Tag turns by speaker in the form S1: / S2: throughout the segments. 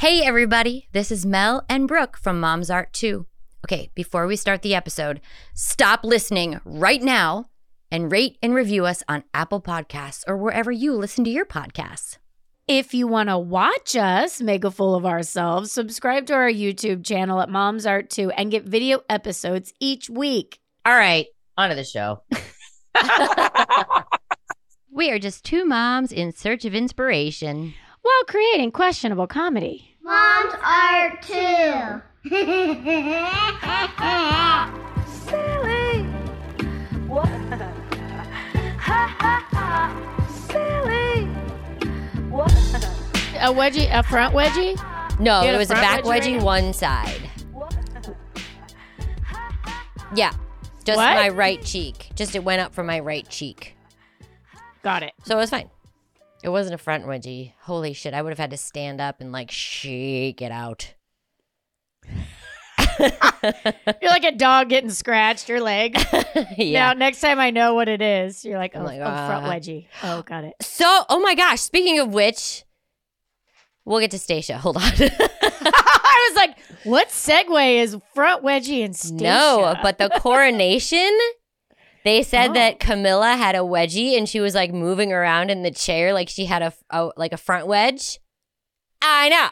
S1: Hey, everybody, this is Mel and Brooke from Mom's Art 2. Okay, before we start the episode, stop listening right now and rate and review us on Apple Podcasts or wherever you listen to your podcasts.
S2: If you want to watch us make a fool of ourselves, subscribe to our YouTube channel at Mom's Art 2 and get video episodes each week.
S1: All right, on to the show. we are just two moms in search of inspiration.
S2: While creating questionable comedy.
S3: Mom's art too.
S4: Silly. What? Ha ha ha. Silly. What?
S2: A wedgie, a front wedgie?
S1: No, it
S2: a
S1: was a
S2: front
S1: back
S2: wedgie
S1: wedgie
S2: right
S1: one side. Yeah, just
S2: What?
S1: my right cheek. Just it went up from my right cheek.
S2: Got it.
S1: So it was fine. It wasn't a front wedgie. Holy shit, I would have had to stand up and like shake it out.
S2: You're like a dog getting scratched, your leg.
S1: yeah.
S2: Now, next time I know what it is, you're like, oh,
S1: like,
S2: oh, front
S1: uh,
S2: wedgie. Oh, got it.
S1: So, oh my gosh, speaking of which, we'll get to Stacia. Hold on.
S2: I was like, what segue is front wedgie and Stacia?
S1: no, but the coronation, they said
S2: Oh.
S1: that Camilla had a wedgie and she was like moving around in the chair like she had a, a like a front wedge. I know.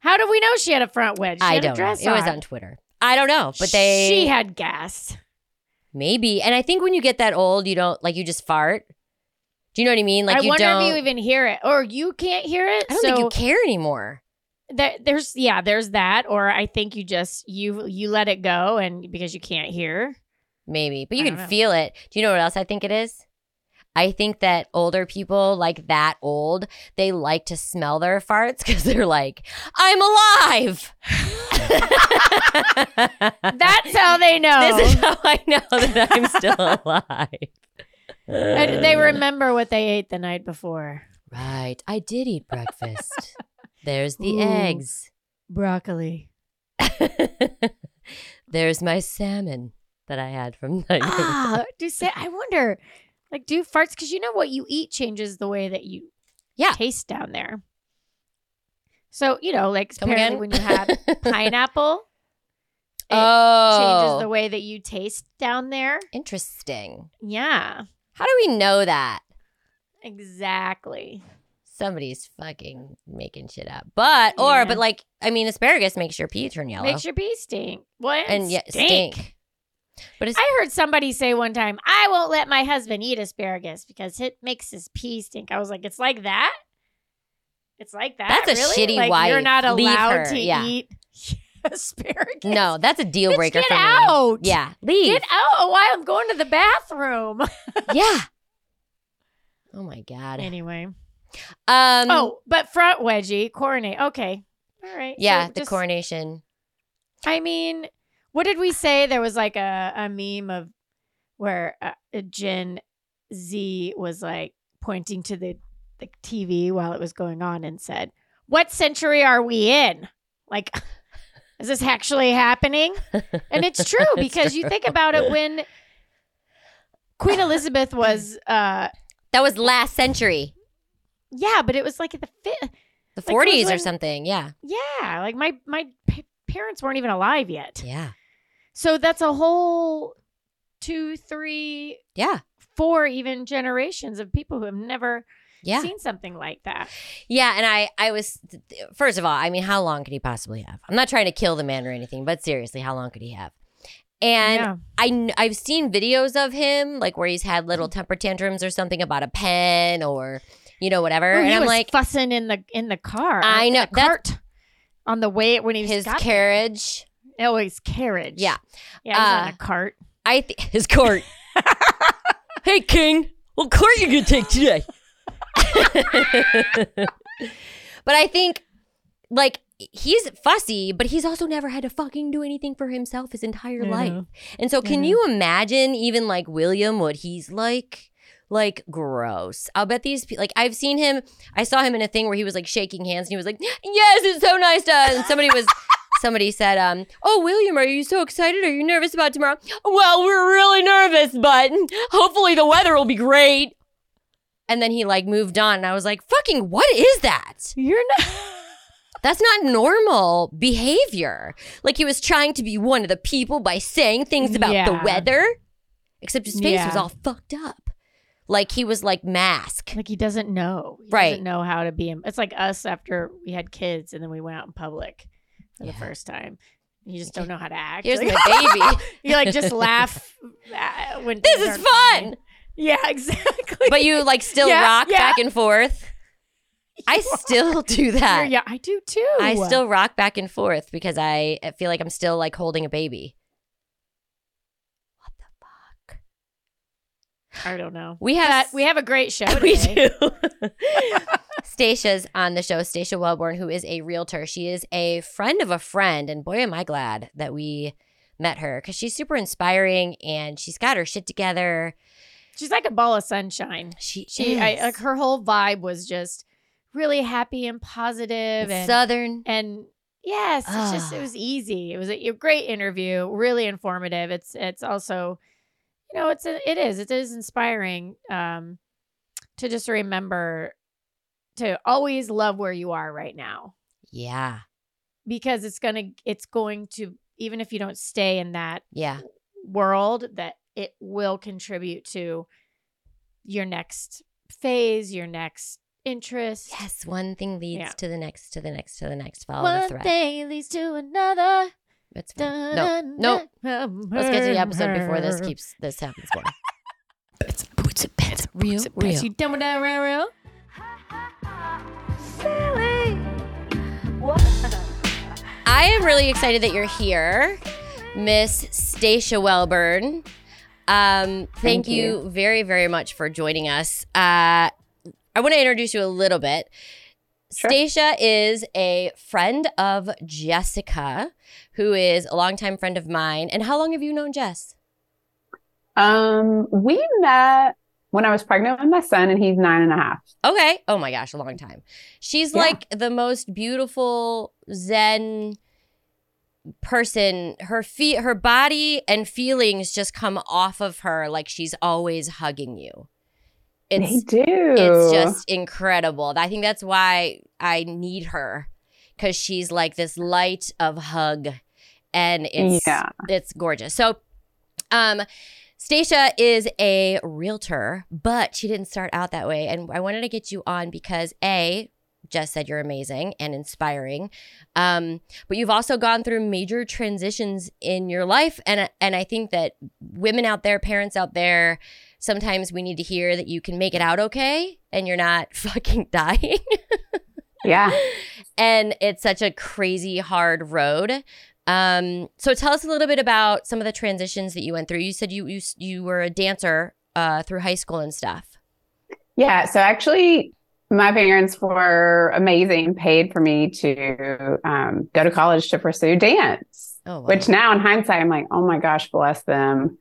S2: How do we know she had a front wedge? She
S1: I don't know. It was
S2: on.
S1: on Twitter. I don't know, but they
S2: She had gas.
S1: maybe. And I think when you get that old, you don't like you just fart. Do you know what I mean? Like
S2: I
S1: you
S2: wonder
S1: don't.
S2: if you even hear it, or you can't hear it.
S1: I don't
S2: so
S1: think you care anymore.
S2: that- there's yeah, there's that, or I think you just you you let it go, and because you can't hear.
S1: Maybe, but you
S2: I
S1: can feel it. Do you know what else I think it is? I think that older people, like that old, they like to smell their farts because they're like, I'm alive.
S2: That's how they know.
S1: This is how I know that I'm still alive.
S2: and they remember what they ate the night before.
S1: Right. I did eat breakfast. There's the
S2: Ooh.
S1: eggs.
S2: Broccoli.
S1: There's my salmon that I had from night
S2: ah, do say I wonder, like, do farts? Because you know what you eat changes the way that you
S1: Yeah.
S2: taste down there. So you know, like
S1: Come
S2: apparently
S1: again?
S2: when you have pineapple, it
S1: oh,
S2: changes the way that you taste down there.
S1: interesting.
S2: Yeah,
S1: How do we know that?
S2: exactly.
S1: Somebody's fucking making shit up. But or
S2: Yeah.
S1: but like I mean asparagus makes your pee turn yellow.
S2: Makes your pee stink. What?
S1: and yeah, stink. But
S2: I heard somebody say one time, "I won't let my husband eat asparagus because it makes his pee stink." I was like, "It's like that." It's like that.
S1: That's a
S2: really?
S1: shitty
S2: like, You're not allowed to
S1: Yeah.
S2: eat asparagus.
S1: no, that's a deal
S2: Bitch,
S1: breaker
S2: get
S1: for me.
S2: Get out.
S1: Yeah, leave.
S2: Get out while I'm going to the bathroom.
S1: yeah. Oh my god.
S2: anyway.
S1: Um.
S2: oh, but front wedgie, coronate. Okay. All right.
S1: Yeah,
S2: So
S1: the
S2: just-
S1: coronation.
S2: I mean, what did we say? There was like a, a meme of where uh, Gen Z was like pointing to the, the TV while it was going on and said, What century are we in? Like, is this actually happening? And it's true
S1: It's
S2: because you think about it when Queen Elizabeth was, uh,
S1: That was last century,
S2: yeah, but it was like the fifth.
S1: the
S2: Like, was
S1: 40s or something. Yeah.
S2: Yeah, like my my p- parents weren't even alive yet.
S1: Yeah.
S2: So that's a whole two, three,
S1: Yeah.
S2: four even generations of people who have never
S1: Yeah.
S2: seen something like that.
S1: Yeah, and I, I was first of all, I mean, how long could he possibly have? I'm not trying to kill the man or anything, but seriously, how long could he have? And
S2: yeah.
S1: I I've seen videos of him, like where he's had little mm-hmm. temper tantrums or something about a pen or, you know, whatever. And I'm
S2: was
S1: like,
S2: fussing in the in the car.
S1: I know,
S2: cart on the way when he
S1: his
S2: got there. Oh, his carriage.
S1: Yeah.
S2: yeah, he was on
S1: Uh,
S2: a cart.
S1: I th- his court. hey, King, what court you gonna take today? but I think, like, he's fussy, but he's also never had to fucking do anything for himself his entire life. And so, can you imagine even like William what he's like? Like gross. I'll bet these pe- like I've seen him. I saw him in a thing where he was like shaking hands and he was like, "Yes, it's so nice to." And somebody was. Somebody said, um, "Oh, William, are you so excited? Are you nervous about tomorrow?" Well, we're really nervous, but hopefully the weather will be great. And then he like moved on, and I was like, "Fucking, what is that?"
S2: You're not.
S1: That's not normal behavior. Like he was trying to be one of the people by saying things about the weather, except his face was all fucked up. Like he was like mask.
S2: Like he doesn't know. He
S1: Right.
S2: doesn't know how to be. It's like us after we had kids and then we went out in public for
S1: Yeah.
S2: the first time. You just don't know how to act.
S1: Here's
S2: Like-
S1: my baby.
S2: you like just laugh uh, when
S1: This is
S2: funny.
S1: fun.
S2: Yeah, exactly.
S1: But you like still
S2: Yeah,
S1: rock
S2: yeah.
S1: back and forth. I still do that.
S2: yeah, I do too.
S1: I still rock back and forth because I feel like I'm still like holding a baby. What the fuck?
S2: I don't know.
S1: We have
S2: But we have a great show
S1: we do. Stacia's on the show, Stacia Welborn, who is a realtor. She is a friend of a friend, and boy, am I glad that we met her because she's super inspiring and she's got her shit together.
S2: She's like a ball of sunshine.
S1: She,
S2: She,
S1: is.
S2: I, like her whole vibe was just really happy and positive and
S1: Southern.
S2: and yes, it's just it was easy. It was a, a great interview, really informative. It's it's also, you know, it's a, it is it is inspiring um, to just remember to always love where you are right now
S1: Yeah,
S2: because it's gonna it's going to even if you don't stay in that
S1: yeah,
S2: world that it will contribute to your next phase, your next interest.
S1: yes. One thing leads
S2: Yeah.
S1: to the next, to the next, to the next. Follow the thread.
S2: One thing leads to another.
S1: It's fine. No, no. Let's get to the episode before this keeps this happens more. It's boots and pants, real, real.
S2: You done with that real, real?
S4: Silly.
S1: I am really excited that you're here, Miss Stacia Welborn. Um, thank,
S5: Thank
S1: you.
S5: you.
S1: very, very much for joining us. Uh, I want to introduce you a little bit.
S5: Sure.
S1: Stacia is a friend of Jessica, who is a longtime friend of mine. And how long have you known Jess?
S5: Um, we met when I was pregnant with my son, and he's nine and a half.
S1: Okay. Oh my gosh, a long time. She's
S5: Yeah.
S1: like the most beautiful Zen person. Her feet, her body and feelings just come off of her like she's always hugging you.
S5: They
S1: It's
S5: do.
S1: it's just incredible. I think that's why I need her cuz she's like this light of hug and it's
S5: Yeah.
S1: it's gorgeous. So um Stacia is a realtor, but she didn't start out that way. And I wanted to get you on because A, Jess said you're amazing and inspiring. Um, but you've also gone through major transitions in your life. And, and I think that women out there, parents out there, sometimes we need to hear that you can make it out okay and you're not fucking dying.
S5: yeah.
S1: and it's such a crazy hard road. Um, so tell us a little bit about some of the transitions that you went through. You said you you you were a dancer uh, through high school and stuff.
S5: Yeah. So actually, my parents were amazing, paid for me to um, go to college to pursue dance.
S1: Oh, wow.
S5: Which now, in hindsight, I'm like, oh my gosh, bless them.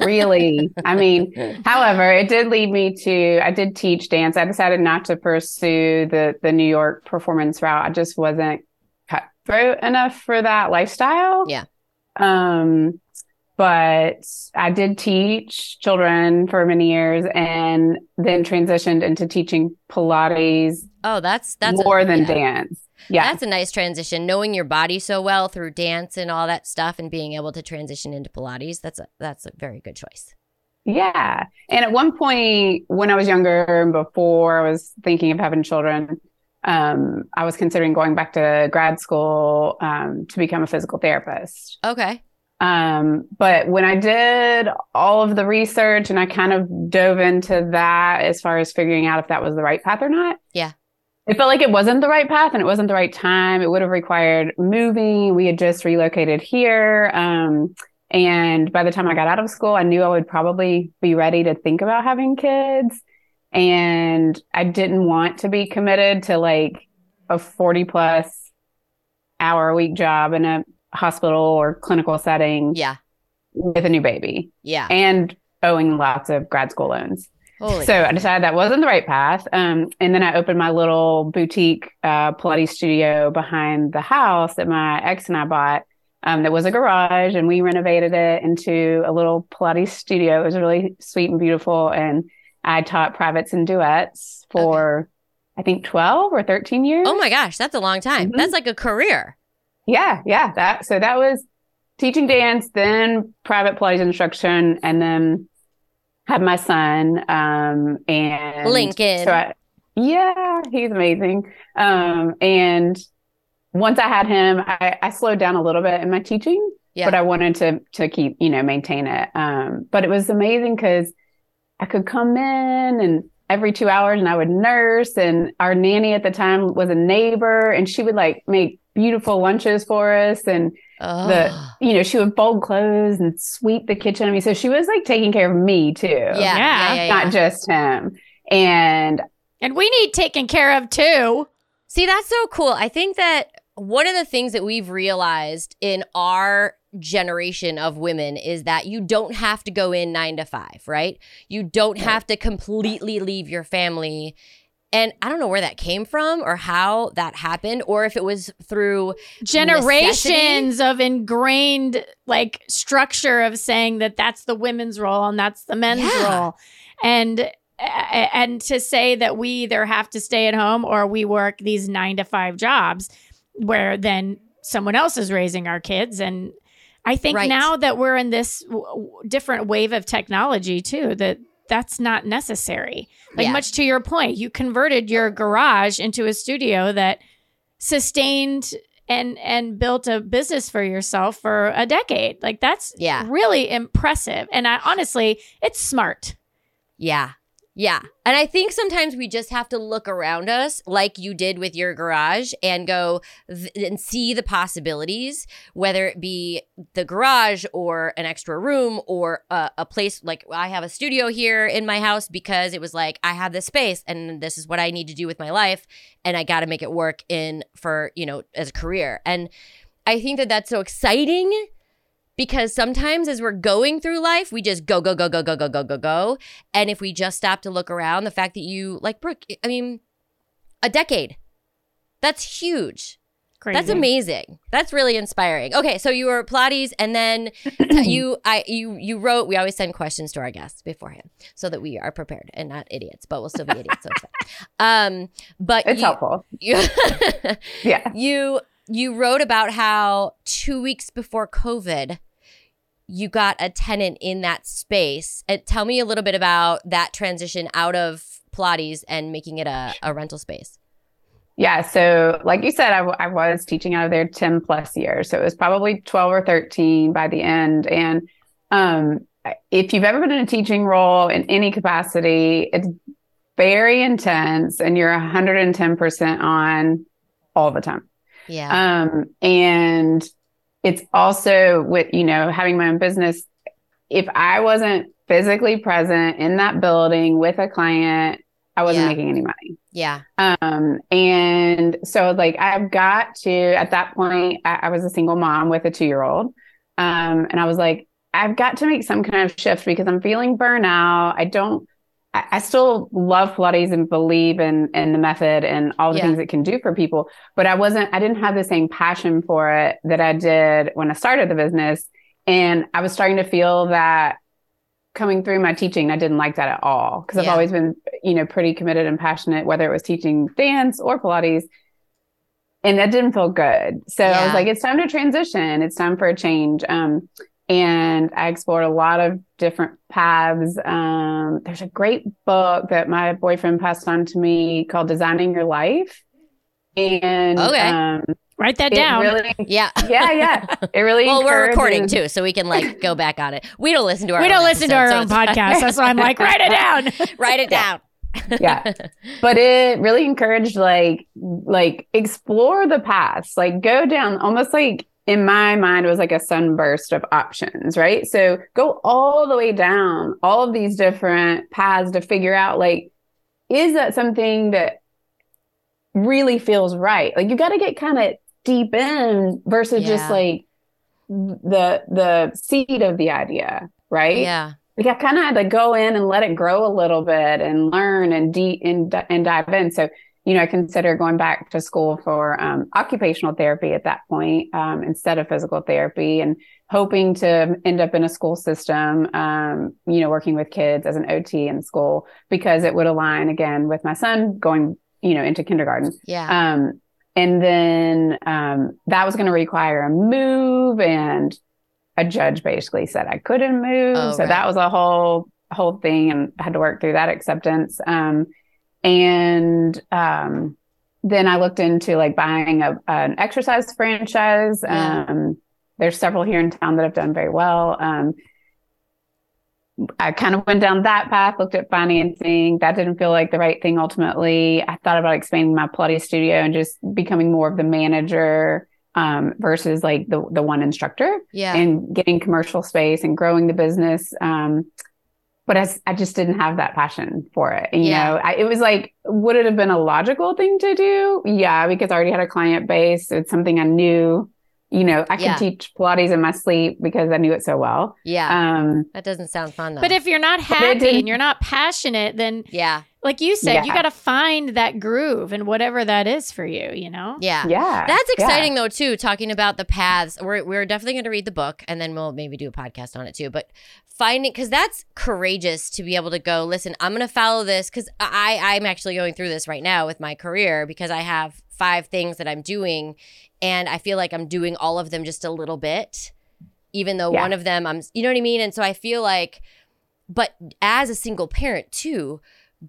S5: really? I mean, However, it did lead me to I did teach dance. I decided not to pursue the the New York performance route. I just wasn't cutthroat enough for that lifestyle.
S1: Yeah.
S5: Um but I did teach children for many years and then transitioned into teaching Pilates
S1: oh, that's that's a-
S5: more than
S1: yeah.
S5: dance. Yeah.
S1: That's a nice transition. Knowing your body so well through dance and all that stuff, and being able to transition into Pilates. That's a that's a very good choice.
S5: Yeah. And at one point when I was younger and before I was thinking of having children, um, I was considering going back to grad school um, to become a physical therapist.
S1: Okay.
S5: Um, but when I did all of the research and I kind of dove into that as far as figuring out if that was the right path or not.
S1: Yeah.
S5: It felt like it wasn't the right path and it wasn't the right time. It would have required moving. We had just relocated here. Um, and by the time I got out of school, I knew I would probably be ready to think about having kids. And I didn't want to be committed to like a 40 plus hour a week job in a hospital or clinical setting
S1: Yeah.
S5: with a new baby
S1: Yeah.
S5: and owing lots of grad school loans.
S1: Holy.
S5: So I decided that wasn't the right path. Um, and then I opened my little boutique uh, Pilates studio behind the house that my ex and I bought. Um, that was a garage, and we renovated it into a little Pilates studio. It was really sweet and beautiful. And I taught privates and duets for, I think 12 or 13 years.
S1: Oh my gosh, that's a long time.
S5: Mhm.
S1: That's like a career.
S5: Yeah, yeah. That so that was teaching dance, then private Pilates instruction, and then had my son. Um, and
S1: Lincoln.
S5: So I, yeah, he's amazing. Um, and once I had him, I, I slowed down a little bit in my teaching,
S1: Yeah.
S5: but I wanted to to keep you know maintain it. Um, but it was amazing because I could come in and every two hours and I would nurse and our nanny at the time was a neighbor and she would like make beautiful lunches for us and
S1: Oh.
S5: the you know she would fold clothes and sweep the kitchen I mean so she was like taking care of me too
S1: yeah, yeah,
S2: Yeah.
S1: yeah, yeah.
S5: not just him and
S2: And we need taken care of too.
S1: See, that's so cool. I think that one of the things that we've realized in our generation of women is that you don't have to go in nine to five, right? You don't have to completely leave your family. And I don't know where that came from or how that happened, or if it was through
S2: Generations of ingrained like structure of saying that that's the women's role and that's the men's
S1: Yeah.
S2: role. And and to say that we either have to stay at home or we work these 9 to 5 jobs where then someone else is raising our kids and I think
S1: Right.
S2: now that we're in this w- different wave of technology too that that's not necessary. Like
S1: Yeah.
S2: much to your point, you converted your garage into a studio that sustained and and built a business for yourself for a decade. Like that's
S1: Yeah.
S2: really impressive. And I honestly, it's smart.
S1: Yeah. Yeah. And I think sometimes we just have to look around us like you did with your garage and go th- and see the possibilities, whether it be the garage or an extra room or a, a place like I have a studio here in my house because it was like I have this space and this is what I need to do with my life and I got to make it work in for, you know, as a career. And I think that that's so exciting because sometimes as we're going through life, we just go, go, go, go, go, go, go, go, go. And if we just stop to look around, the fact that you, like Brooke, I mean, a decade, that's huge.
S2: Crazy.
S1: That's amazing. That's really inspiring. Okay, so you were Pilates, and then you, I, you, you wrote. We always send questions to our guests beforehand, so that we are prepared and not idiots. But we'll still be idiots. So it's fine. Um, but
S5: it's
S1: you,
S5: helpful
S1: You,
S5: yeah
S1: you you wrote about how two weeks before COVID, you got a tenant in that space. And tell me a little bit about that transition out of Pilates and making it a, a rental space.
S5: Yeah. So, like you said, I, w- I was teaching out of there 10 plus years. So it was probably 12 or 13 by the end. And um, if you've ever been in a teaching role in any capacity, it's very intense and you're 110% on all the time.
S1: Yeah.
S5: Um, and it's also with, you know, having my own business. If I wasn't physically present in that building with a client, I wasn't
S1: Yeah.
S5: making any money.
S1: yeah.
S5: Um, and so like I've got to at that point, I, I was a single mom with a two year old. Um, and I was like, I've got to make some kind of shift because I'm feeling burnout. I don't I, I still love Pilates and believe in in the method and all the
S1: Yeah.
S5: things it can do for people, but I wasn't I didn't have the same passion for it that I did when I started the business. And I was starting to feel that coming through my teaching, I didn't like that at all because I've always been, you know, pretty committed and passionate, whether it was teaching dance or Pilates. And that didn't feel good. So I was like, it's time to transition. It's time for a change. Um, and I explored a lot of different paths. Um, there's a great book that my boyfriend passed on to me called Designing Your Life. And
S1: Okay.
S5: um,
S2: Write that down.
S5: really,
S1: Yeah.
S5: yeah, yeah. It really
S1: Well, we're recording too, so we can like go back on it. We don't listen to our
S2: we don't listen to our
S1: episodes,
S2: own
S1: so
S2: podcast. That's why I'm like, write it down.
S1: Write it down.
S5: Yeah. but it really encouraged like like explore the paths like go down almost like in my mind was like a sunburst of options right so go all the way down all of these different paths to figure out like is that something that really feels right like you got to get kind of deep in versus just like the the seed of the idea right
S1: Yeah.
S5: like I kind of had to go in and let it grow a little bit and learn and deep and, and dive in. So, you know, I consider going back to school for um, occupational therapy at that point um, instead of physical therapy and hoping to end up in a school system, um, you know, working with kids as an OT in school because it would align again with my son going you know, into kindergarten.
S1: Yeah.
S5: Um, and then um, that was going to require a move, and a judge basically said I couldn't move.
S1: Oh,
S5: so
S1: right.
S5: that was a whole whole thing, and I had to work through that acceptance. And um, then I looked into like buying a, an exercise franchise.
S1: Yeah.
S5: Um, there's several here in town that have done very well. Um, I kind of went down that path, looked at financing. That didn't feel like the right thing ultimately. I thought about expanding my Pilates studio and just becoming more of the manager um, versus like the the one instructor
S1: yeah.
S5: and getting commercial space and growing the business. Um, but I just didn't have that passion for it. You
S1: Yeah.
S5: know, I, it was like, would it have been a logical thing to do? Yeah, because I already had a client base. It's something I knew. You know, I could
S1: Yeah.
S5: teach Pilates in my sleep because I knew it so well.
S1: yeah.
S5: Um,
S1: that doesn't sound fun though.
S2: But if you're not
S5: it
S2: happy and you're not passionate, then
S1: yeah.
S2: like you said, you got to find that groove and whatever that is for you, you know?
S1: Yeah.
S5: yeah,
S1: That's
S5: yeah.
S1: exciting though too. Talking about the paths, we're we're definitely going to read the book, and then we'll maybe do a podcast on it too. But finding because that's courageous to be able to go. Listen, I'm going to follow this because I I'm actually going through this right now with my career because I have five things that I'm doing, and I feel like I'm doing all of them just a little bit, even though
S5: Yeah.
S1: one of them I'm you know what I mean. And so I feel like, but as a single parent too,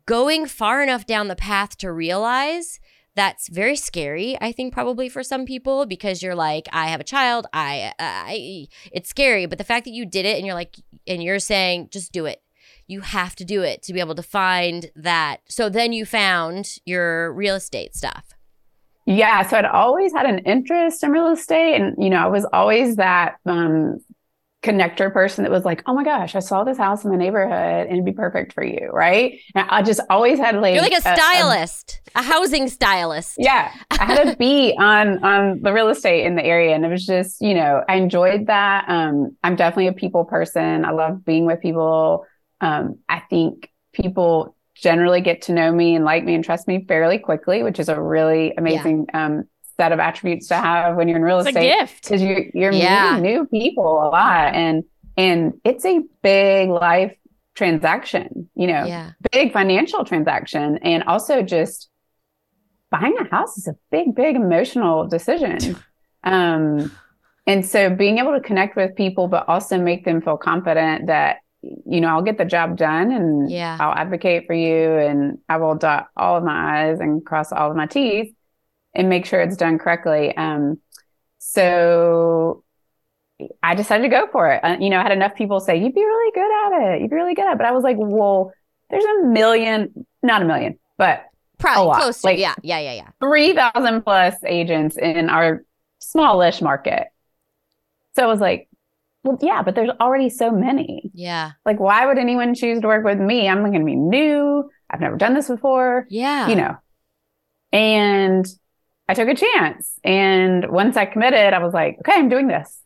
S1: going far enough down the path to realize that's very scary i think probably for some people because you're like i have a child. I i it's scary. But the fact that you did it and you're like and you're saying just do it. You have to do it to be able to find that. So then you found your real estate stuff.
S5: Yeah, so I'd always had an interest in real estate, and you know, I was always that um, connector person that was like, "Oh my gosh, I saw this house in the neighborhood, and it'd be perfect for you," right? And I just always had like
S1: you're like a stylist a, housing stylist
S5: yeah, I had a beat on on the real estate in the area, and it was just you know I enjoyed that. Um, I'm definitely a people person. I love being with people. Um, I think people generally get to know me and like me and trust me fairly quickly, which is a really amazing um, set of attributes to have when you're in real
S2: It's a
S5: estate
S2: gift.
S5: because you're you're
S1: Yeah.
S5: meeting new people a lot, and and it's a big life transaction. You know,
S1: yeah
S5: big financial transaction and also just buying a house is a big big emotional decision um and so being able to connect with people but also make them feel confident that you know I'll get the job done and
S1: Yeah.
S5: I'll advocate for you and I will dot all of my i's and cross all of my t's and make sure it's done correctly um so I decided to go for it. Uh, you know, I had enough people say, you'd be really good at it. You'd be really good at it. But I was like, well, there's a million, not a million, but
S1: probably close to
S5: Like-
S1: yeah yeah yeah yeah
S5: 3,000 plus agents in our smallish market. So I was like, well, yeah, but there's already so many.
S1: yeah
S5: Like, why would anyone choose to work with me? I'm going to be new. I've never done this before,
S1: yeah
S5: you know. And I took a chance. And once I committed, I was like, okay, I'm doing this.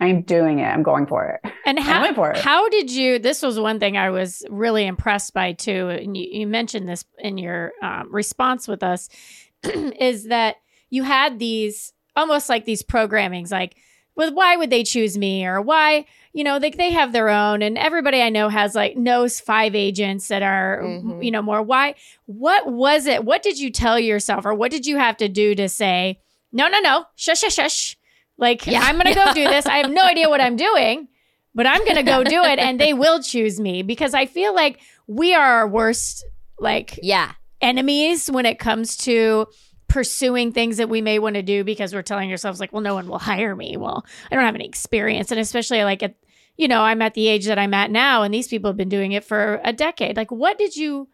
S5: I'm doing it. I'm going for it.
S2: And how
S5: for it.
S2: how did you? This was one thing I was really impressed by too, and you, you mentioned this in your um, response with us, is that you had these almost like these programmings, like, well, why would they choose me, or why, you know, they they have their own, and everybody I know has like knows five agents that are,
S1: Mhm.
S2: you know, more. Why? What was it? What did you tell yourself, or what did you have to do to say, no, no, no, shush, shush, shush. Like,
S1: Yeah.
S2: I'm going to go do this. I have no idea what I'm doing, but I'm going to go do it and they will choose me because I feel like we are our worst, like,
S1: yeah
S2: enemies when it comes to pursuing things that we may want to do because we're telling ourselves, like, well, no one will hire me. Well, I don't have any experience. And especially, like, at, you know, I'm at the age that I'm at now, and these people have been doing it for a decade. Like, what did you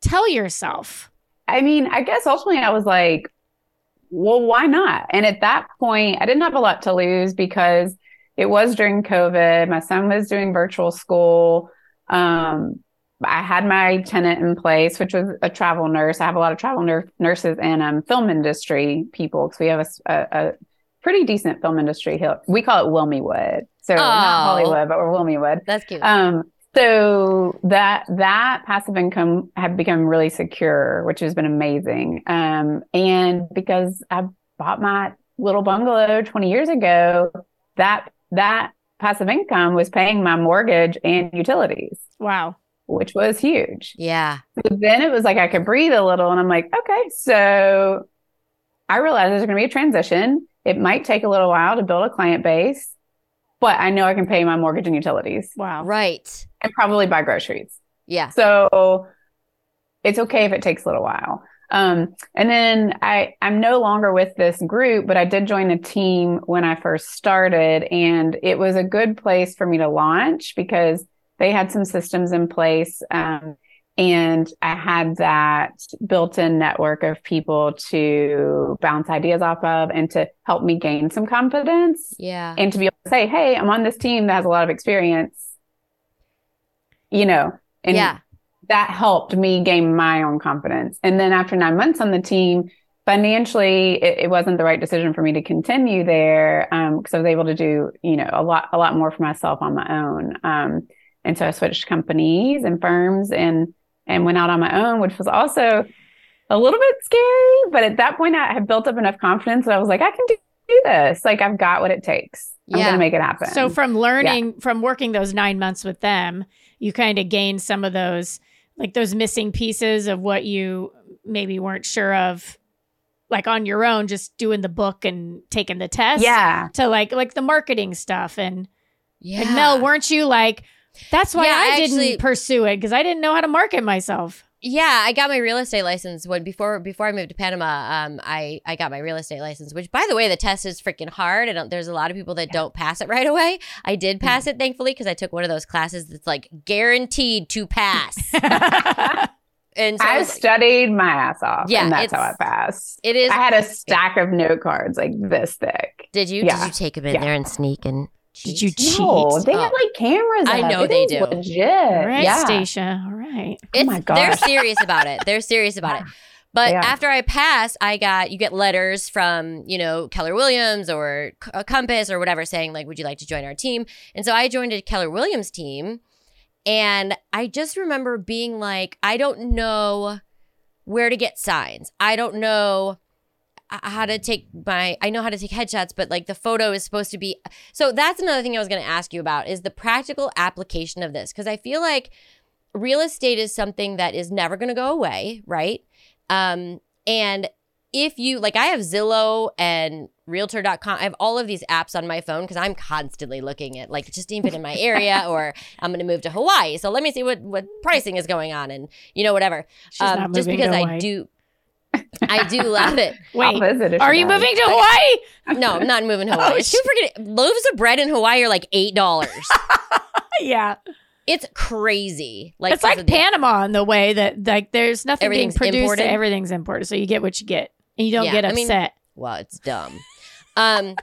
S2: tell yourself?
S5: I mean, I guess ultimately I was like, well, why not? And at that point, I didn't have a lot to lose because it was during COVID. My son was doing virtual school. Um, I had my tenant in place, which was a travel nurse. I have a lot of travel nur- nurses and um, film industry people because we have a pretty decent film industry here. We call it Wilmywood. So
S1: Oh.
S5: not Hollywood, but we're Wilmywood.
S1: that's cute
S5: Um, so that that passive income had become really secure, which has been amazing. Um, and because I bought my little bungalow 20 years ago, that that passive income was paying my mortgage and utilities.
S2: Wow.
S5: Which was huge.
S1: Yeah.
S5: So then it was like I could breathe a little, and I'm like, okay, so I realize there's going to be a transition. It might take a little while to build a client base, but I know I can pay my mortgage and utilities
S2: Wow.
S1: Right.
S5: and probably buy groceries.
S1: Yeah.
S5: So it's okay if it takes a little while. Um, and then I, I'm no longer with this group, but I did join a team when I first started, and it was a good place for me to launch because they had some systems in place. Um, and I had that built in network of people to bounce ideas off of and to help me gain some confidence
S1: Yeah.
S5: and to be able to say, Hey, I'm on this team that has a lot of experience, you know, and
S1: yeah.
S5: that helped me gain my own confidence. And then after nine months on the team, financially, it, it wasn't the right decision for me to continue there because I was able to do, you know, a lot, a lot more for myself on my own. Um, and so I switched companies and firms and and went out on my own, which was also a little bit scary. But at that point, I had built up enough confidence that I was like, I can do, do this. Like I've got what it takes. I'm
S1: Yeah.
S5: gonna make it happen.
S2: So from learning from working those nine months with them, you kind of gained some of those like those missing pieces of what you maybe weren't sure of, like on your own, just doing the book and taking the test.
S5: yeah.
S2: To like like the marketing stuff and
S1: Yeah.
S2: and Mel, weren't you like? That's why
S1: Yeah,
S2: I,
S1: I
S2: didn't pursue it because I didn't know how to market myself.
S1: Yeah, I got my real estate license when before before I moved to Panama. Um, I I got my real estate license, which by the way, the test is freaking hard. I don't. There's a lot of people that don't pass it right away. I did pass it thankfully because I took one of those classes that's like guaranteed to pass. and so
S5: I
S1: it's-
S5: studied my ass off.
S1: Yeah,
S5: and that's how I passed.
S1: it is.
S5: I had a stack of note cards like this thick.
S1: did you
S5: yeah,
S1: did you take them in
S5: yeah.
S1: there and sneak and?
S2: Did you
S1: cheat?
S2: cheat?
S5: No, they
S1: Oh.
S5: have like cameras.
S1: I know
S5: It
S1: they
S5: is
S1: do.
S5: Legit.
S2: All right,
S5: yeah.
S2: Stacia. All right.
S1: It's,
S5: my
S1: god.
S5: They're
S1: serious about it. They're serious about it. But
S5: They are.
S1: after I passed, I got you get letters from you know Keller Williams or C- uh, Compass or whatever saying like, would you like to join our team? And so I joined a Keller Williams team, and I just remember being like, I don't know where to get signs. I don't know how to take my I know how to take headshots, but like the photo is supposed to be so that's another thing I was going to ask you about is the practical application of this because I feel like real estate is something that is never going to go away, right? Um and if you like I have Zillow and realtor.com I have all of these apps on my phone because I'm constantly looking at like just even in my area or I'm going to move to Hawaii. So let me see what what pricing is going on and you know whatever.
S2: She's not
S1: Um, just because I do I do love it.
S5: I'll
S2: Wait,
S5: visit if
S2: are you moving to Hawaii?
S1: No, I'm not moving to Hawaii.
S2: Oh,
S1: it's too freaking loaves of bread in Hawaii are like eight dollars.
S2: yeah.
S1: it's crazy. Like
S2: it's like
S1: the-
S2: Panama in the way that like there's nothing
S1: Everything's
S2: being produced.
S1: imported?
S2: Everything's imported, so you get what you get, and you don't
S1: Yeah,
S2: get
S1: I mean-
S2: upset.
S1: Well, it's dumb. Um,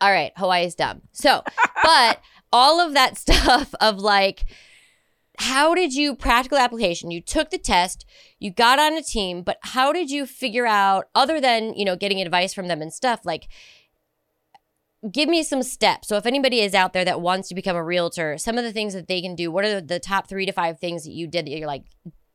S1: all right, Hawaii's dumb. So, but all of that stuff of like, how did you practical application? You took the test, you got on a team, but how did you figure out other than you know getting advice from them and stuff like? Give me some steps. So, if anybody is out there that wants to become a realtor, some of the things that they can do. What are the, top three to five things that you did that you're like,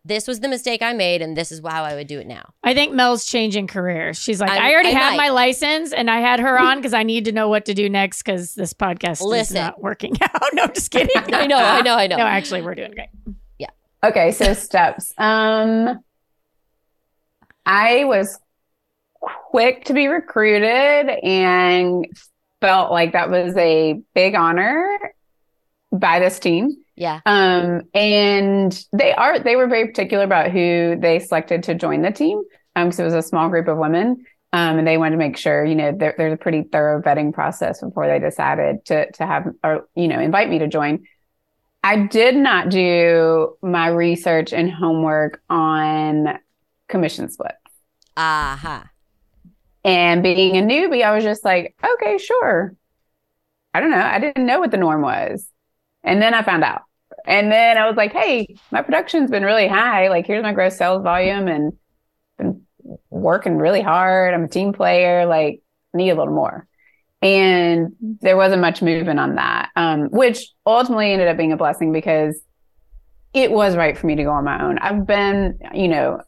S1: this was the mistake I made, and this is how I would do it now.
S2: I think Mel's changing careers. She's like,
S1: I'm-
S2: I already
S1: I
S2: have
S1: might.
S2: my license, and I had her on because I need to know what to do next because this podcast
S1: Listen.
S2: is not working out. No, just kidding.
S1: I know, I know, I know.
S2: No, actually, we're doing great. Yeah.
S5: Okay, so steps. Um I was quick to be recruited and felt like that was a big honor by this team.
S1: Yeah.
S5: Um and they are they were very particular about who they selected to join the team. Um because it was a small group of women. Um, and they wanted to make sure, you know, there, there's a pretty thorough vetting process before they decided to to have or you know invite me to join. I did not do my research and homework on commission split.
S1: Aha.
S5: And being a newbie, I was just like, okay, sure. I don't know. I didn't know what the norm was. And then I found out. And then I was like, hey, my production's been really high. Like, here's my gross sales volume and been working really hard. I'm a team player. Like, I need a little more. And there wasn't much movement on that, um, which ultimately ended up being a blessing because it was right for me to go on my own. I've been, you know,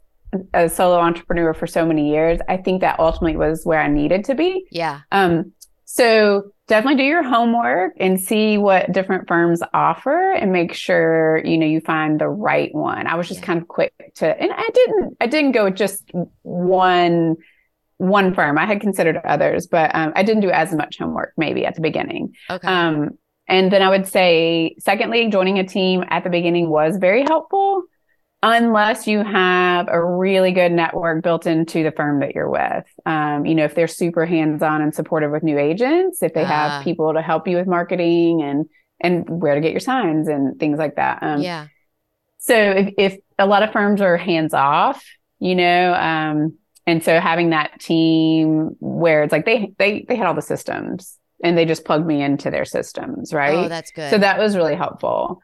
S5: a solo entrepreneur for so many years. I think that ultimately was where I needed to be.
S1: Yeah.
S5: Um, So definitely do your homework and see what different firms offer and make sure, you know, you find the right one. I was just
S1: Yeah.
S5: kind of quick to and I didn't I didn't go with just one one firm. I had considered others, but um, I didn't do as much homework maybe at the beginning.
S1: Okay.
S5: Um, and then I would say, secondly, joining a team at the beginning was very helpful, unless you have a really good network built into the firm that you're with. Um, you know, if they're super hands-on and supportive with new agents, if they
S1: Ah.
S5: have people to help you with marketing and and where to get your signs and things like that. Um,
S1: yeah.
S5: so if, if a lot of firms are hands off, you know, um, and so having that team where it's like they they they had all the systems and they just plugged me into their systems, right?
S1: Oh, that's good.
S5: so that was really helpful.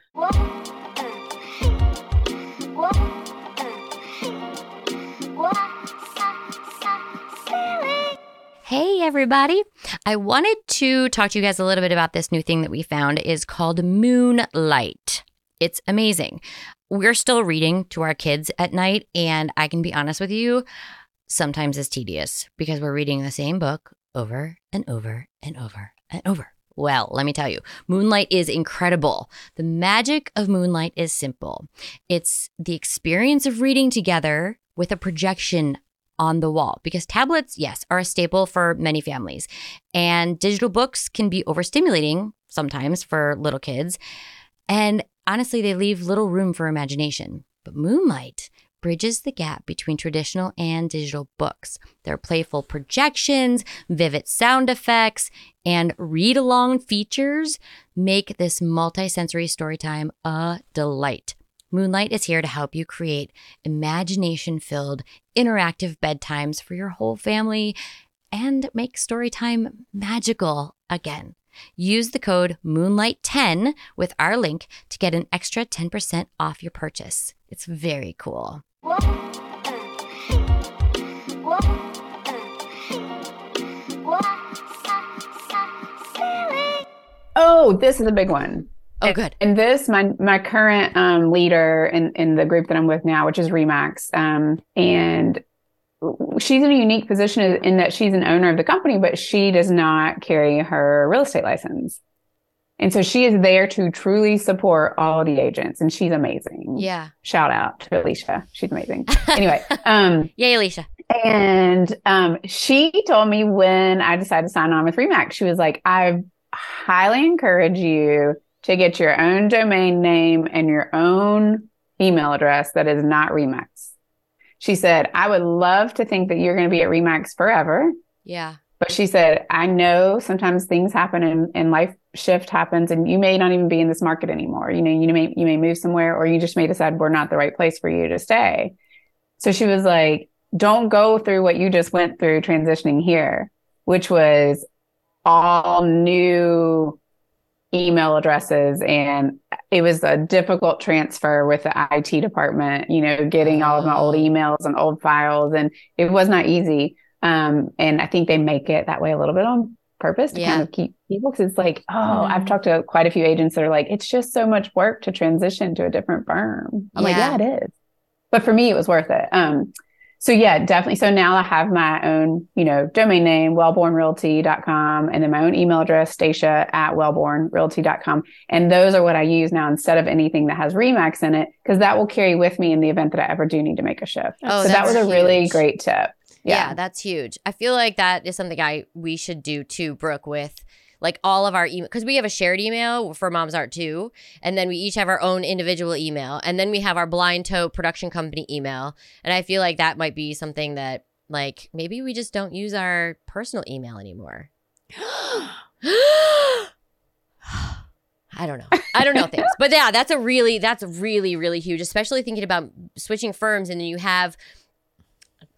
S1: Hey everybody. I wanted to talk to you guys a little bit about this new thing that we found is called Moonlite. It's amazing. We're still reading to our kids at night and I can be honest with you, sometimes it's tedious because we're reading the same book over and over and over and over. Well, let me tell you, Moonlite is incredible. The magic of Moonlite is simple. It's the experience of reading together with a projection on the wall because tablets, yes, are a staple for many families. And digital books can be overstimulating sometimes for little kids. And honestly, they leave little room for imagination. But Moonlite bridges the gap between traditional and digital books. Their playful projections, vivid sound effects, and read along features make this multisensory storytime a delight. Moonlite is here to help you create imagination filled, interactive bedtimes for your whole family and make storytime magical again. Use the code Moonlite10 with our link to get an extra 10% off your purchase. It's very cool.
S5: Oh, this is a big one.
S1: Oh, good.
S5: And this, my my current um, leader in in the group that I'm with now, which is Remax, um, and she's in a unique position in that she's an owner of the company, but she does not carry her real estate license, and so she is there to truly support all the agents, and she's amazing.
S1: Yeah.
S5: Shout out to Alicia, she's amazing. anyway, um,
S1: Yay, Alicia.
S5: and um, she told me when I decided to sign on with Remax, she was like, I highly encourage you to get your own domain name and your own email address that is not Remax. She said, I would love to think that you're going to be at Remax forever.
S1: Yeah.
S5: But she said, I know sometimes things happen and, and life shift happens and you may not even be in this market anymore. You know, you may you may move somewhere or you just may decide we're not the right place for you to stay. So she was like, don't go through what you just went through transitioning here, which was all new email addresses and it was a difficult transfer with the IT department, you know, getting all of my old
S1: Oh.
S5: emails and old files and it was not easy. Um, and I think they make it that way a little bit on purpose to
S1: Yeah.
S5: kind of keep people because it's like, oh, I've
S2: Mhm.
S5: talked to quite a few agents that are like, it's just so much work to transition to a different firm. I'm like,
S1: Yeah.
S5: yeah, it is. But for me, it was worth it. Um, so yeah, definitely. So now I have my own, you know, domain name, welbornrealty.com, and then my own email address, Stacia at welbornrealty.com. And those are what I use now instead of anything that has Remax in it, because that will carry with me in the event that I ever do need to make a shift.
S1: Oh,
S5: so that was a really great tip.
S1: Yeah.
S5: Yeah.
S1: that's huge. I feel like that is something I we should do too, Brooke, with like all of our email because we have a shared email for Mom's Art too, and then we each have our own individual email, and then we have our Blind Toe production company email, and I feel like that might be something that like maybe we just don't use our personal email anymore. I don't know. I don't know things. But yeah, that's a really that's really really huge, especially thinking about switching firms and then you have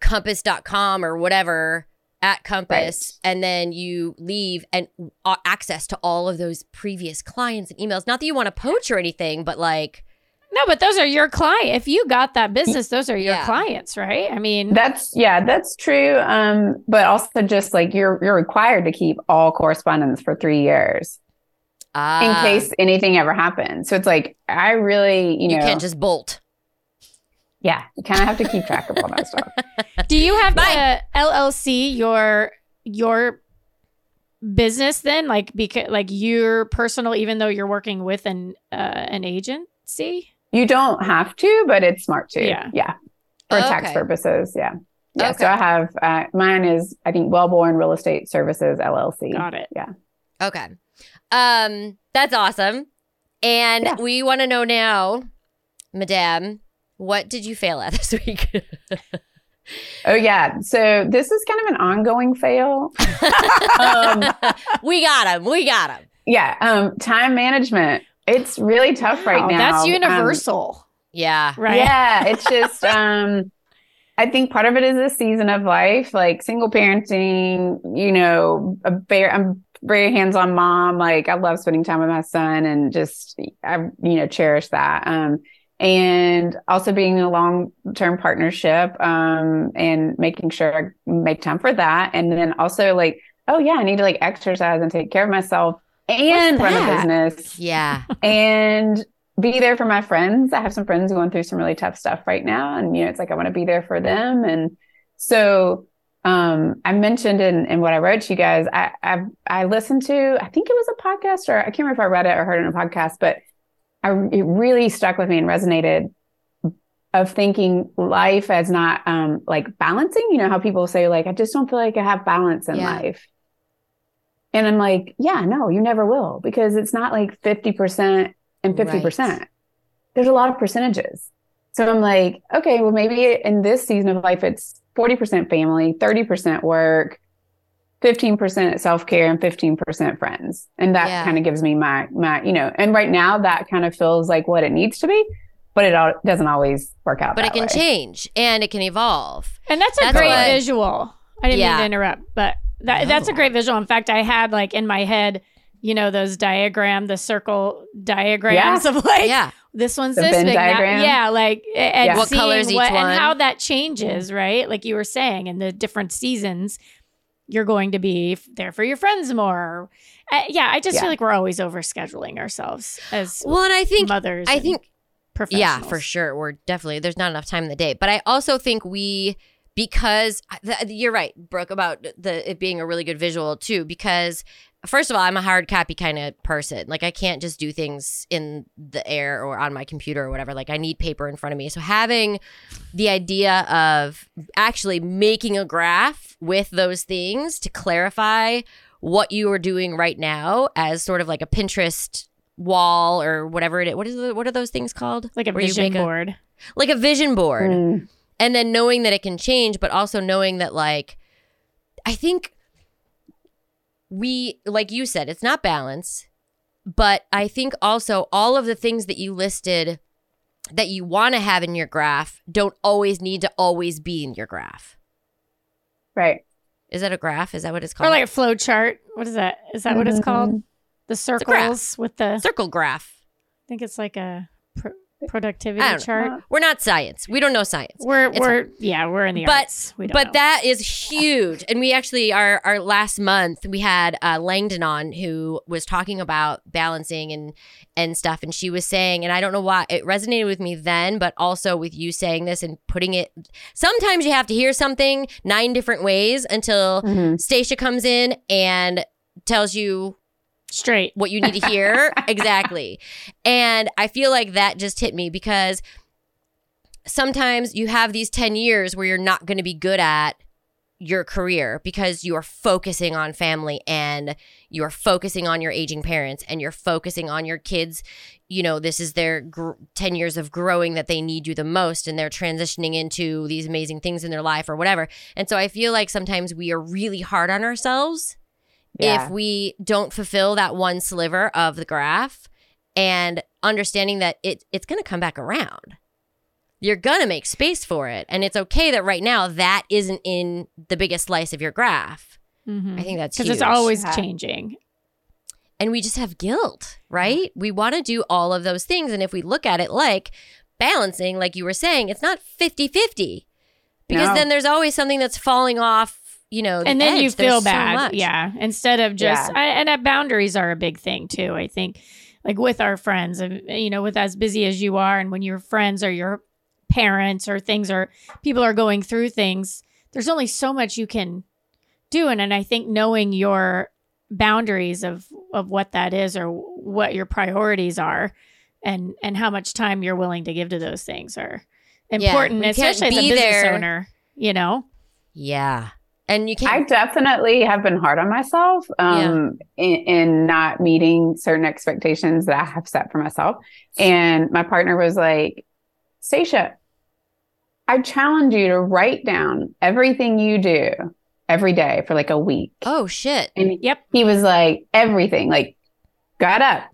S1: compass.com or whatever at compass and then you leave and uh, access to all of those previous clients and emails not that you want to poach or anything but like
S2: No, but those are your client. If you got that business, those are your
S1: Yeah.
S2: clients, right? I mean,
S5: That's yeah, that's true. Um, but also just like you're you're required to keep all correspondence for three years in
S1: ah,
S5: case anything ever happens. So it's like I really, you know,
S1: you can't just bolt
S5: yeah, you kind of have to keep track of all that stuff.
S2: do you have
S1: Bye.
S2: the LLC your your business then? Like because like your personal, even though you're working with an uh, an agency.
S5: You don't have to, but it's smart to.
S2: Yeah.
S5: Yeah. For tax purposes. Yeah. Yeah.
S1: Okay.
S5: So I have uh, mine is I think Welborn Real Estate Services LLC.
S2: Got it. Yeah.
S1: Okay. Um, that's awesome. And
S5: Yeah.
S1: we want to know now, Madame, what did you fail at this week?
S5: Oh yeah. So this is kind of an ongoing fail. um,
S1: we got him. We got him.
S5: yeah. Um, time management. It's really tough right
S2: Wow,
S5: now.
S2: That's
S5: Um,
S2: universal,
S1: Yeah.
S2: right?
S5: Yeah, it's just um I think part of it is a season of life, like single parenting, you know, a very I'm very hands-on mom. Like I love spending time with my son and just I you know cherish that. Um and also being in a long-term partnership um and making sure I make time for that and then also like oh yeah, I need to like exercise and take care of myself and run a business
S1: Yeah.
S5: and be there for my friends. I have some friends going through some really tough stuff right now. And, you know, it's like I want to be there for them. And so um, I mentioned in, in what I wrote to you guys, I, I I listened to, I think it was a podcast or I can't remember if I read it or heard it in a podcast, but I it really stuck with me and resonated of thinking life as not um like balancing, you know, how people say like I just don't feel like I have balance in
S1: Yeah.
S5: life. And I'm like, yeah, no, you never will because it's not like 50% and 50%.
S1: Right.
S5: There's a lot of percentages. So I'm like, okay, well, maybe in this season of life, it's 40% family, 30% work, 15% self care, and 15% friends. And that
S1: Yeah.
S5: kind of gives me my, my, you know, and right now that kind of feels like what it needs to be, but it all, doesn't always work out.
S1: But it can
S5: way.
S1: change and it can evolve.
S2: And that's a
S1: That's
S2: great
S1: what-
S2: visual. I didn't
S1: Yeah.
S2: mean to interrupt, but that, that's a great visual. In fact, I had like in my head, you know, those diagram, the circle diagrams of like
S1: yeah.
S2: this one's
S5: The
S2: this
S5: Venn
S2: big. now-
S5: diagram?
S2: yeah, like and
S5: Yeah.
S1: What
S2: seeing
S1: color's each
S2: what,
S1: one?
S2: and how that changes, mm-hmm. right? Like you were saying, in the different seasons, you're going to be there for your friends more. Uh, yeah, I just
S5: Yeah.
S2: feel like we're always over scheduling ourselves as
S1: Well, and I think
S2: mothers.
S1: I think. Yeah, for sure. We're definitely there's not enough time in the day, but I also think we because th- you're right, Brooke, about the it being a really good visual too. Because first of all, I'm a hard copy kind of person. Like I can't just do things in the air or on my computer or whatever. Like I need paper in front of me. So having the idea of actually making a graph with those things to clarify what you are doing right now as sort of like a Pinterest wall or whatever it is. What is the, what are those things called?
S2: like a
S1: Where
S2: vision
S1: make a-
S2: board.
S1: like a vision board
S5: Mm.
S1: and then knowing that it can change but also knowing that like i think we like you said it's not balance but i think also all of the things that you listed that you want to have in your graph don't always need to always be in your graph
S5: Right.
S1: is that a graph is that what it's called?
S2: Or like a flow chart. What is that? Is that what it's called?
S5: Mhm.
S2: The
S1: a graph.
S2: circles with the.
S1: Circle graph I
S2: think it's like a pro-
S1: I
S2: productivity
S1: don't know.
S2: chart.
S1: we're not science we don't know science
S2: We're
S1: It's
S2: we're yeah we're in the
S1: But-
S2: arts. We don't
S1: but
S2: know.
S1: that is huge and we actually our our last month we had uh, langdon on who was talking about balancing and and stuff and she was saying and i don't know why it resonated with me then but also with you saying this and putting it sometimes you have to hear something nine different ways until
S5: Mhm.
S1: stacia comes in and tells you
S2: straight.
S1: what you need to hear. Exactly. And i feel like that just hit me because sometimes you have these 10 years where you're not going to be good at your career because you are focusing on family and you're focusing on your aging parents and you're focusing on your kids. You know this is their gr- 10 years of growing that they need you the most and they're transitioning into these amazing things in their life or whatever. And so i feel like sometimes we are really hard on ourselves
S5: Yeah.
S1: if we don't fulfill that one sliver of the graph and understanding that it it's going to come back around. You're going to make space for it and it's okay that right now that isn't in the biggest slice of your graph. Mm-hmm. I think that's
S2: because it's always
S5: Yeah.
S2: changing.
S1: and we just have guilt, right? We want to do all of those things and if we look at it like balancing like you were saying, it's not 50-50. Because
S5: No.
S1: then there's always something that's falling off, you know, the
S2: and then you
S1: edge. There's
S2: feel
S1: so
S2: bad.
S1: much.
S2: yeah. Instead of just,
S5: Yeah.
S2: I, and uh, boundaries are a big thing too. I think, like with our friends, and you know, with as busy as you are, and when your friends or your parents or things or people are going through things, there's only so much you can do. And and I think knowing your boundaries of of what that is or what your priorities are and and how much time you're willing to give to those things are important
S1: can't
S2: especially as a business
S1: there.
S2: owner you know
S1: Yeah. And you
S5: I
S1: can't.
S5: I definitely have been hard on myself um, in, in not meeting certain expectations that I have set for myself. And my partner was like, Stacia, I challenge you to write down everything you do every day for like a week.
S1: oh, shit.
S5: And
S2: Yep.
S5: he was like, everything, like, got up,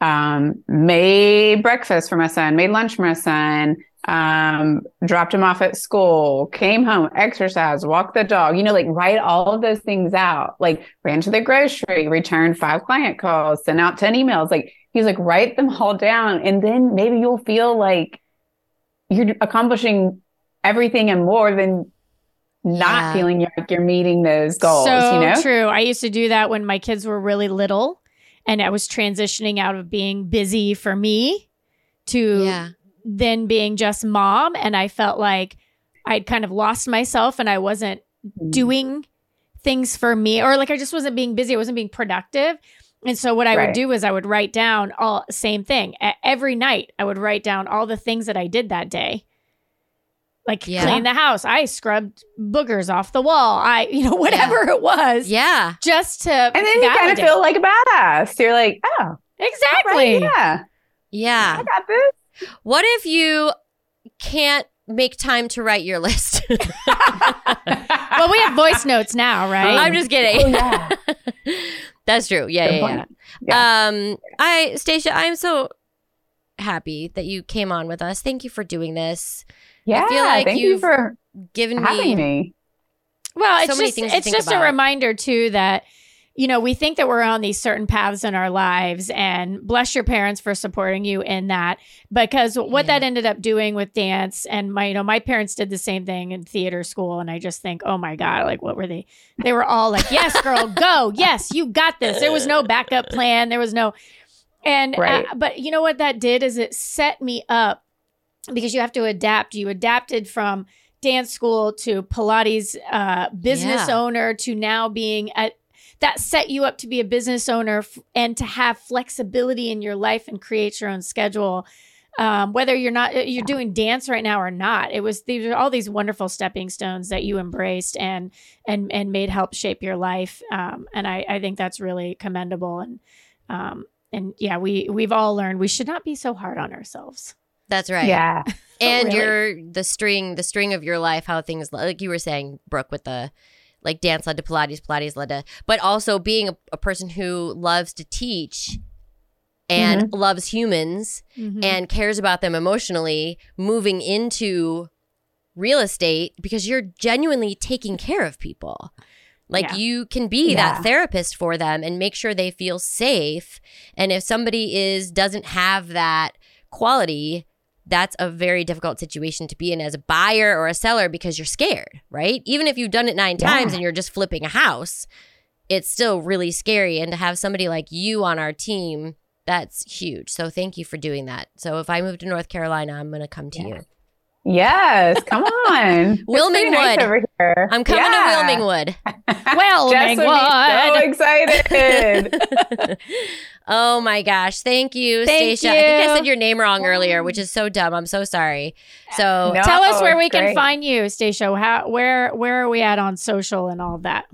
S5: um, made breakfast for my son, made lunch for my son, um, dropped him off at school, came home, exercised, walked the dog, you know, like write all of those things out, like ran to the grocery, returned five client calls, sent out 10 emails. Like, he's like, write them all down. And then maybe you'll feel like you're accomplishing everything and more than not
S1: Yeah.
S5: feeling like you're meeting those goals,
S2: so
S5: you know?
S2: true i used to do that when my kids were really little and i was transitioning out of being busy for me to
S1: Yeah.
S2: Then being just mom and i felt like i'd kind of lost myself and i wasn't
S5: Mm-hmm.
S2: doing things for me or like i just wasn't being busy i wasn't being productive and so what i would do is i would write down all same thing every night i would write down all the things that i did that day like
S1: Yeah.
S2: clean the house i scrubbed boogers off the wall i you know whatever it was
S1: Yeah.
S2: just to
S5: And then you kind of feel like a badass. You're like, oh,
S2: exactly
S5: right, yeah,
S1: Yeah.
S5: I got this.
S1: What if you can't make time to write your list?
S2: well we have voice notes now right
S1: I'm just kidding.
S5: Oh, yeah.
S1: That's true. Yeah,
S5: Good
S1: yeah, yeah. Um, I, Stacia, I'm so happy that you came on with us. Thank you for doing this.
S5: Yeah, I
S1: feel like
S5: thank you
S1: you've
S5: for
S1: Given
S5: having
S1: me,
S5: me.
S2: Well,
S1: So
S2: it's
S1: many
S2: just
S1: things to
S2: it's
S1: think
S2: just a reminder too that you know we think that we're on these certain paths in our lives, and bless your parents for supporting you in that. Because what
S1: Yeah.
S2: that ended up doing with dance, and my you know my parents did the same thing in theater school, and I just think, oh my god, like what were they? They were all like, yes, girl, go, yes, you got this. There was no backup plan. There was no, and uh, but you know what that did is it set me up because you have to adapt. You adapted from dance school to Pilates uh, business
S1: Yeah.
S2: owner to now being at that set you up to be a business owner f- and to have flexibility in your life and create your own schedule. Um, whether you're not uh, you're doing dance right now or not, it was these are all these wonderful stepping stones that you embraced and and and made help shape your life. Um, and I, I think that's really commendable. And um, and yeah, we we've all learned we should not be so hard on ourselves.
S1: that's right.
S5: Yeah,
S1: and
S2: really.
S1: your the string the string of your life how things like you were saying brooke with the like dance led to pilates pilates led to but also being a, a person who loves to teach and loves humans
S2: Mhm.
S1: and cares about them emotionally moving into real estate because you're genuinely taking care of people like
S2: Yeah.
S1: you can be
S5: Yeah.
S1: that therapist for them and make sure they feel safe and if somebody is doesn't have that quality that's a very difficult situation to be in as a buyer or a seller because you're scared right? Even if you've done it nine
S5: Yeah.
S1: times and you're just flipping a house it's still really scary. And to have somebody like you on our team that's huge. So thank you for doing that. So if i move to north carolina i'm going to come to you
S5: yes. Come on, pretty nice over here.
S1: i'm coming
S5: Yeah.
S1: to wilmingwood
S2: Well,
S5: Jess would be so excited.
S1: oh my gosh thank you
S2: Thank
S1: stacia i think i said your name wrong earlier which is so dumb i'm so sorry so
S5: No,
S2: Tell us where we can find you, Stacia. How where where are we at on social and all that?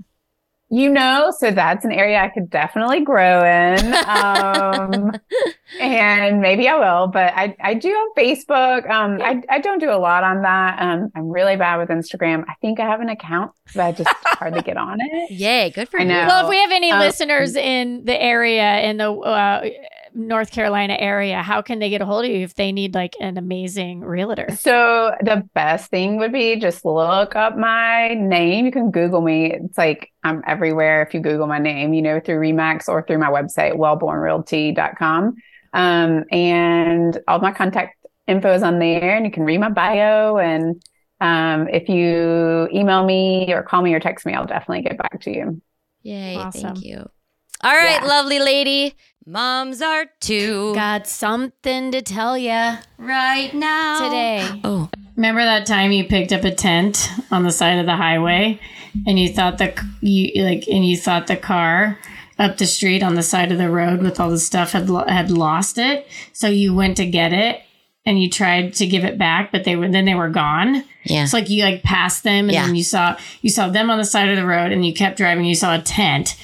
S5: You know, so that's an area I could definitely grow in. Um, and maybe I will, but I, I do have Facebook. Um, I, I don't do a lot on that. Um, I'm really bad with Instagram. I think I have an account, but I just hardly get on it.
S1: yay good for
S5: I
S1: you
S5: know.
S2: Well, if we have any
S5: Um,
S2: listeners in the area in the uh, North Carolina area, how can they get a hold of you if they need like an amazing realtor?
S5: So the best thing would be just look up my name. You can Google me. It's like I'm everywhere if you Google my name, you know, through Remax or through my website, welbornrealty.com. Um, and all my contact info is on there and you can read my bio. And um, if you email me or call me or text me, I'll definitely get back to you.
S1: Yay,
S2: Awesome.
S1: thank you. All right,
S5: Yeah.
S1: lovely lady. Moms Art Too.
S2: Got something to tell you
S1: right now.
S2: today.
S1: Oh,
S2: Remember that time you picked up a tent on the side of the highway and you thought the you like and you thought the car up the street on the side of the road with all the stuff had had lost it. So you went to get it and you tried to give it back, but they were then they were gone.
S1: Yeah.
S2: It's like you like passed them and
S1: Yeah.
S2: then you saw you saw them on the side of the road and you kept driving. You saw a tent.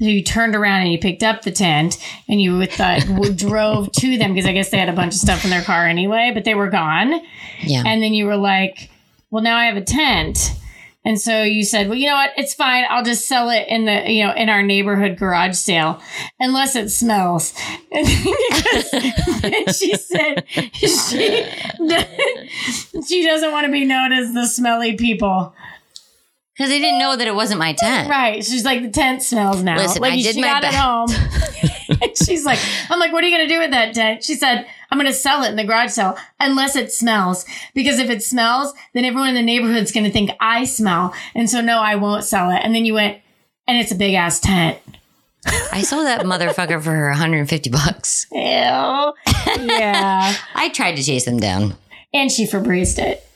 S2: So you turned around and you picked up the tent and you with the, drove to them because I guess they had a bunch of stuff in their car anyway, but they were gone.
S1: Yeah.
S2: And then you were like, well, now I have a tent. And so you said, well, you know what? It's fine. I'll just sell it in the, you know, in our neighborhood garage sale, unless it smells. And because she said she, she doesn't want to be known as the smelly people.
S1: Because they didn't know that it wasn't my tent.
S2: Right. She's like, the tent smells now.
S1: Listen,
S2: like
S1: I did
S2: she
S1: my
S2: got it
S1: best.
S2: home. and she's like, I'm like, what are you going to do with that tent? She said, I'm going to sell it in the garage sale unless it smells. Because if it smells, then everyone in the neighborhood's going to think I smell. And so, no, I won't sell it. And then you went, and it's a big ass tent.
S1: I sold that motherfucker for 150 bucks.
S2: Ew. yeah.
S1: I tried to chase them down.
S2: And she Febrezed it.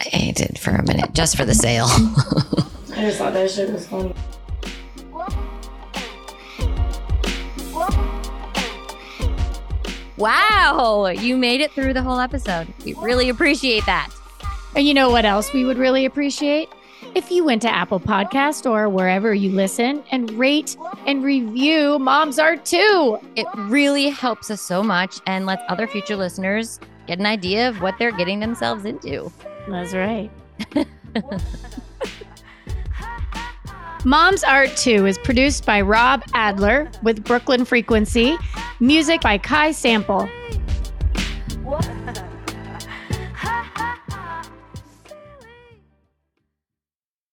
S1: I did for a minute, just for the sale.
S2: I just thought that shit was funny.
S1: wow. You made it through the whole episode. We really appreciate that.
S2: And you know what else we would really appreciate? If you went to Apple Podcast or wherever you listen and rate and review Mom's Art too.
S1: It really helps us so much and lets other future listeners get an idea of what they're getting themselves into.
S2: That's right. Mom's Art 2 is produced by Rob Adler with Brooklyn Frequency, music by Kai Sample.